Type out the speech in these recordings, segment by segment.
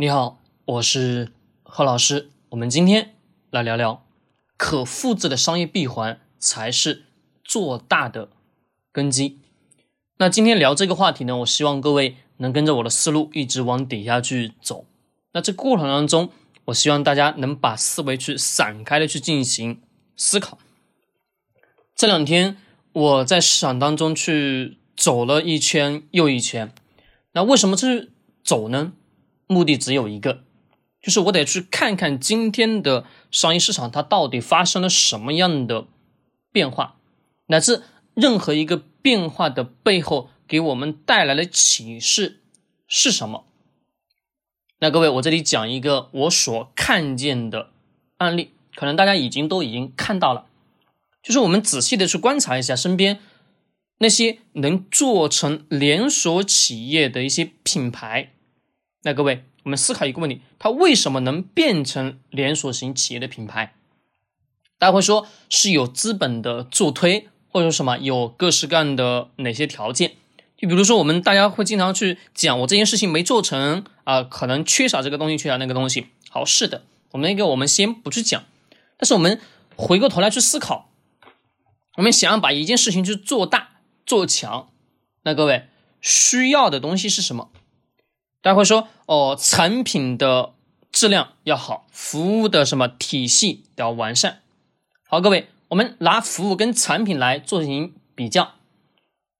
你好，我是何老师。我们今天来聊聊可复制的商业闭环才是做大的根基。那今天聊这个话题呢，我希望各位能跟着我的思路一直往底下去走。那这过程当中，我希望大家能把思维去散开的去进行思考。这两天我在市场当中去走了一圈又一圈，那为什么去走呢？目的只有一个，就是我得去看看今天的商业市场它到底发生了什么样的变化，乃至任何一个变化的背后给我们带来的启示是什么。那各位，我这里讲一个我所看见的案例，可能大家已经都已经看到了，就是我们仔细的去观察一下身边那些能做成连锁企业的一些品牌。那各位，我们思考一个问题：它为什么能变成连锁型企业的品牌？大家会说是有资本的助推，或者说什么有各式各样的哪些条件？就比如说，我们大家会经常去讲，我这件事情没做成啊，可能缺少这个东西，缺少那个东西。好，是的，我们那个我们先不去讲，但是我们回过头来去思考，我们想要把一件事情去做大做强，那各位需要的东西是什么？大家会说哦，产品的质量要好，服务的什么体系要完善。好，各位，我们拿服务跟产品来做进行比较。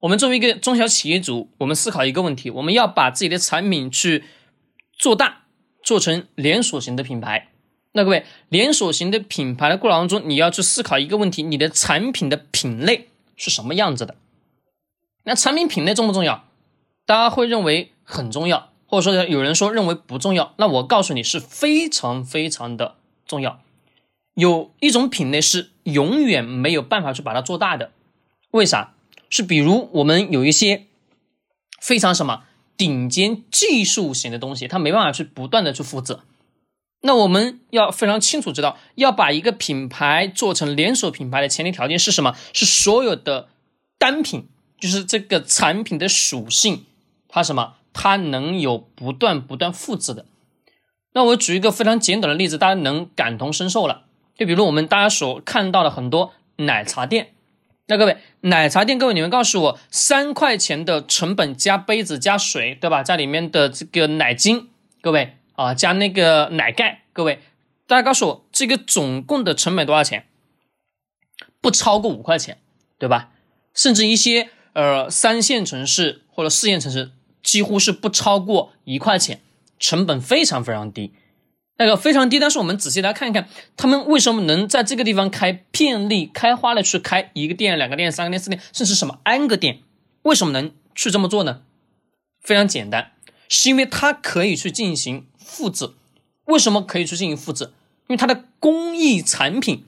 我们作为一个中小企业主，我们思考一个问题：我们要把自己的产品去做大，做成连锁型的品牌。那各位，连锁型的品牌的过程当中，你要去思考一个问题：你的产品的品类是什么样子的？那产品品类重不重要？大家会认为很重要。或者说有人说认为不重要，那我告诉你是非常非常的重要。有一种品类是永远没有办法去把它做大的，为啥？是比如我们有一些非常什么顶尖技术型的东西，它没办法去不断的去复制。那我们要非常清楚知道，要把一个品牌做成连锁品牌的前提条件是什么？是所有的单品，就是这个产品的属性，它什么？它能有不断不断复制的，那我举一个非常简短的例子，大家能感同身受了。就比如我们大家所看到的很多奶茶店，那各位奶茶店，各位你们告诉我，三块钱的成本加杯子加水，对吧？加里面的这个奶精，各位啊，加那个奶盖，各位大家告诉我，这个总共的成本多少钱？不超过五块钱，对吧？甚至一些呃三线城市或者四线城市。几乎是不超过一块钱，成本非常非常低，那个非常低。但是我们仔细来看一看，他们为什么能在这个地方开遍地开花的去开一个店、两个店、三个店、四店，甚至什么 N 个店？为什么能去这么做呢？非常简单，是因为它可以去进行复制。为什么可以去进行复制？因为它的工艺产品，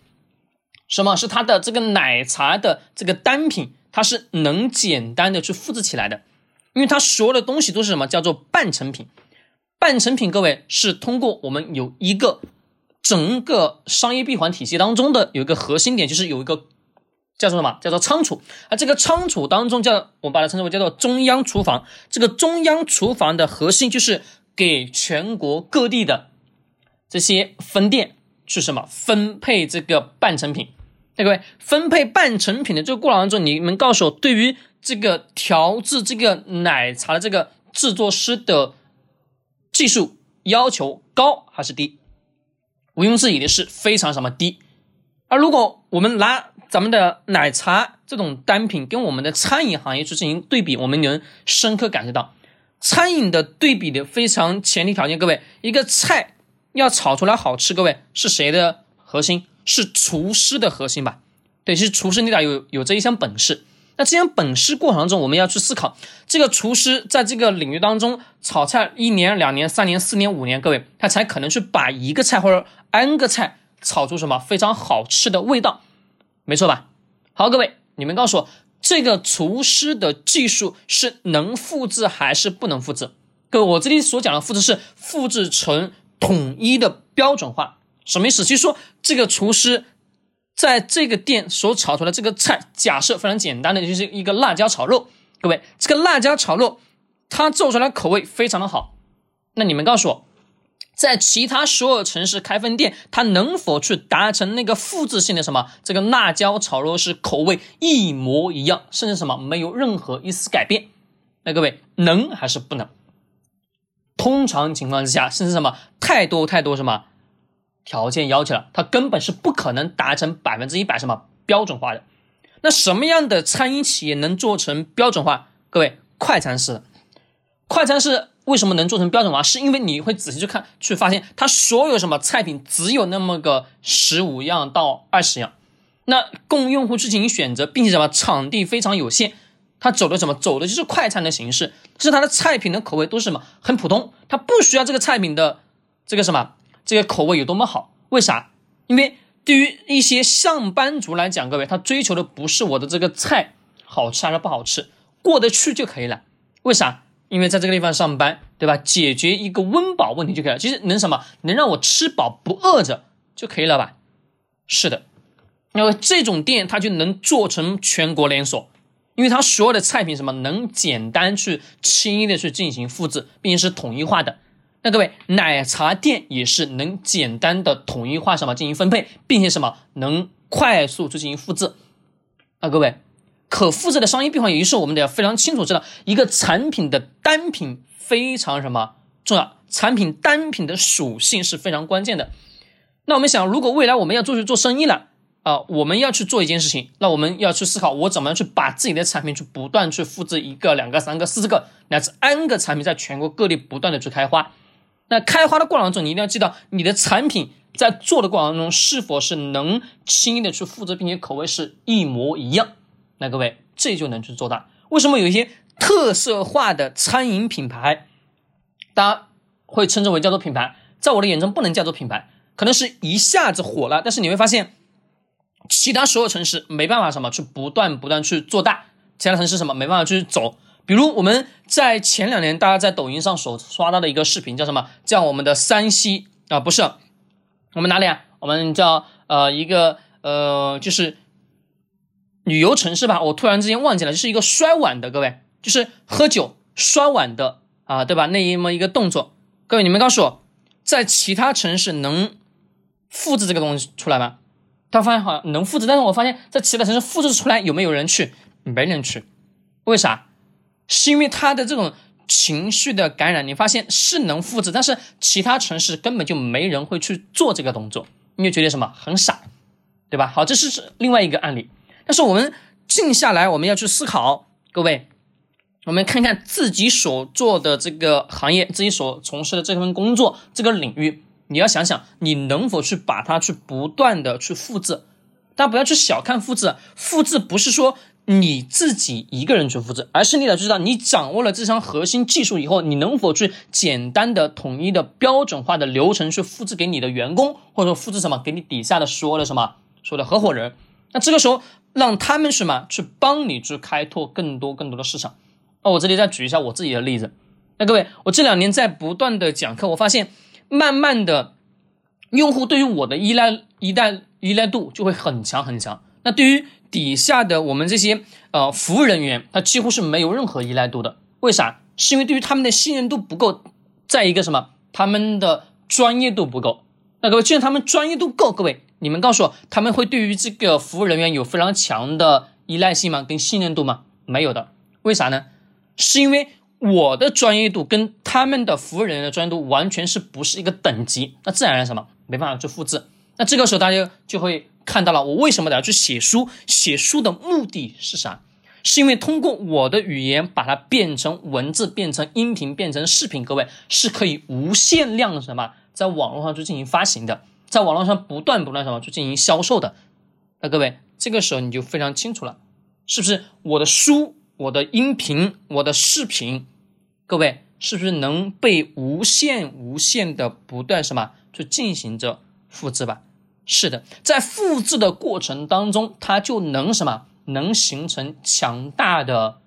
什么是它的这个奶茶的这个单品，它是能简单的去复制起来的。因为它所有的东西都是什么叫做半成品？半成品，各位是通过我们有一个整个商业闭环体系当中的有一个核心点，就是有一个叫做什么叫做仓储啊？这个仓储当中叫我把它称之为叫做中央厨房。这个中央厨房的核心就是给全国各地的这些分店去什么分配这个半成品？各位分配半成品的这个过程当中，你们告诉我对于。这个调制这个奶茶的这个制作师的技术要求高还是低？毋庸置疑的是非常什么低。而如果我们拿咱们的奶茶这种单品跟我们的餐饮行业去进行对比，我们能深刻感受到餐饮的对比的非常前提条件。各位，一个菜要炒出来好吃，各位是谁的核心？是厨师的核心吧？对，是厨师，你得有有这一项本事。那既然本事过程中，我们要去思考，这个厨师在这个领域当中炒菜一年、两年、三年、四年、五年，各位他才可能去把一个菜或者 n 个菜炒出什么非常好吃的味道，没错吧？好，各位你们告诉我，这个厨师的技术是能复制还是不能复制？各位，我这里所讲的复制是复制成统一的标准化，什么意思？其实说这个厨师。在这个店所炒出来这个菜，假设非常简单的，就是一个辣椒炒肉。各位，这个辣椒炒肉，它做出来口味非常的好。那你们告诉我，在其他所有城市开分店，它能否去达成那个复制性的什么？这个辣椒炒肉是口味一模一样，甚至什么没有任何一丝改变？那各位能还是不能？通常情况之下，甚至什么太多太多什么条件要求了，它根本是不可能达成百分之一百什么标准化的。那什么样的餐饮企业能做成标准化？各位，快餐式的，快餐式。为什么能做成标准化？是因为你会仔细去看，去发现它所有什么菜品只有那么个十五样到二十样，那供用户去进行选择，并且什么场地非常有限，它走的什么走的就是快餐的形式，就是它的菜品的口味都是什么很普通，它不需要这个菜品的这个什么这个口味有多么好，为啥？因为对于一些上班族来讲，各位他追求的不是我的这个菜好吃还是不好吃，过得去就可以了，为啥？因为在这个地方上班，对吧？解决一个温饱问题就可以了。其实能什么？能让我吃饱不饿着就可以了吧？是的，因为这种店它就能做成全国连锁，因为它所有的菜品什么能简单去轻易的去进行复制，并且是统一化的。那各位，奶茶店也是能简单的统一化什么进行分配，并且什么能快速去进行复制。啊，各位。可复制的商业闭环，也就是我们得要非常清楚知道，一个产品的单品非常什么重要，产品单品的属性是非常关键的。那我们想，如果未来我们要做去做生意了啊，我们要去做一件事情，那我们要去思考，我怎么样去把自己的产品去不断去复制一个、两个、三个、四个乃至 N 个产品，在全国各地不断的去开花。那开花的过程中，你一定要记到，你的产品在做的过程中是否是能轻易的去复制，并且口味是一模一样。那各位，这就能去做大。为什么有一些特色化的餐饮品牌，大家会称之为叫做品牌？在我的眼中，不能叫做品牌，可能是一下子火了。但是你会发现，其他所有城市没办法什么去不断不断去做大，其他城市什么没办法去走。比如我们在前两年，大家在抖音上所刷到的一个视频叫什么？叫我们的山西啊，不是，我们哪里啊？我们叫呃一个呃就是。旅游城市吧，我突然之间忘记了，就是一个摔碗的，各位，就是喝酒摔碗的啊，对吧？那么一个动作，各位，你们告诉我，在其他城市能复制这个东西出来吗？他发现好像能复制，但是我发现，在其他城市复制出来有没有人去？没人去，为啥？是因为他的这种情绪的感染，你发现是能复制，但是其他城市根本就没人会去做这个动作，你就觉得什么很傻，对吧？好，这是是另外一个案例。但是我们静下来，我们要去思考，各位，我们看看自己所做的这个行业，自己所从事的这份工作这个领域，你要想想，你能否去把它去不断的去复制？大家不要去小看复制，复制不是说你自己一个人去复制，而是你得知道，你掌握了这项核心技术以后，你能否去简单的、统一的、标准化的流程去复制给你的员工，或者说复制什么给你底下的所有的什么所有的合伙人？那这个时候。让他们什么去帮你去开拓更多更多的市场？那我这里再举一下我自己的例子。那各位，我这两年在不断的讲课，我发现慢慢的，用户对于我的依赖依赖依赖度就会很强很强。那对于底下的我们这些呃服务人员，他几乎是没有任何依赖度的。为啥？是因为对于他们的信任度不够，再一个什么，他们的专业度不够。那各位，既然他们专业度够，各位。你们告诉我，他们会对于这个服务人员有非常强的依赖性吗？跟信任度吗？没有的。为啥呢？是因为我的专业度跟他们的服务人员的专业度完全是不是一个等级？那自然而然什么没办法去复制。那这个时候大家就会看到了，我为什么得要去写书？写书的目的是啥？是因为通过我的语言把它变成文字，变成音频，变成视频，各位是可以无限量的什么在网络上去进行发行的。在网络上不断不断什么去进行销售的，那各位这个时候你就非常清楚了，是不是我的书、我的音频、我的视频，各位是不是能被无限无限的不断什么去进行着复制吧？是的，在复制的过程当中，它就能什么能形成强大的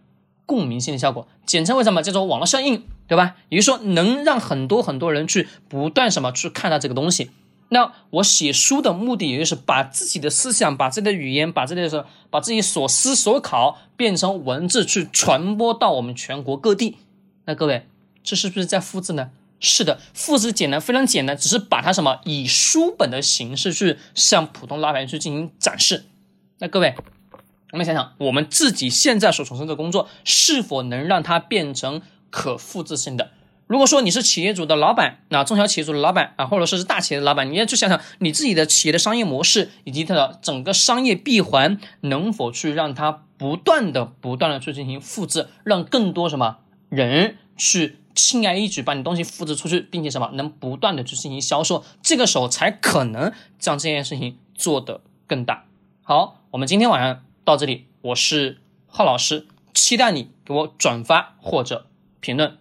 共鸣性的效果，简称为什么叫做网络效应，对吧？也就是说能让很多很多人去不断什么去看到这个东西。那我写书的目的，也就是把自己的思想、把自己的语言、把自己的、把自己所思所考变成文字，去传播到我们全国各地。那各位，这是不是在复制呢？是的，复制简单，非常简单，只是把它什么以书本的形式去向普通老百姓去进行展示。那各位，我们想想，我们自己现在所从事的工作是否能让它变成可复制性的？如果说你是企业主的老板，那中小企业主的老板啊，或者说是大企业的老板，你要去想想你自己的企业的商业模式以及它的整个商业闭环能否去让它不断的、不断的去进行复制，让更多什么人去。轻而易举把你东西复制出去，并且什么能不断的去进行销售，这个时候才可能将这件事情做得更大。好，我们今天晚上到这里，我是浩老师，期待你给我转发或者评论。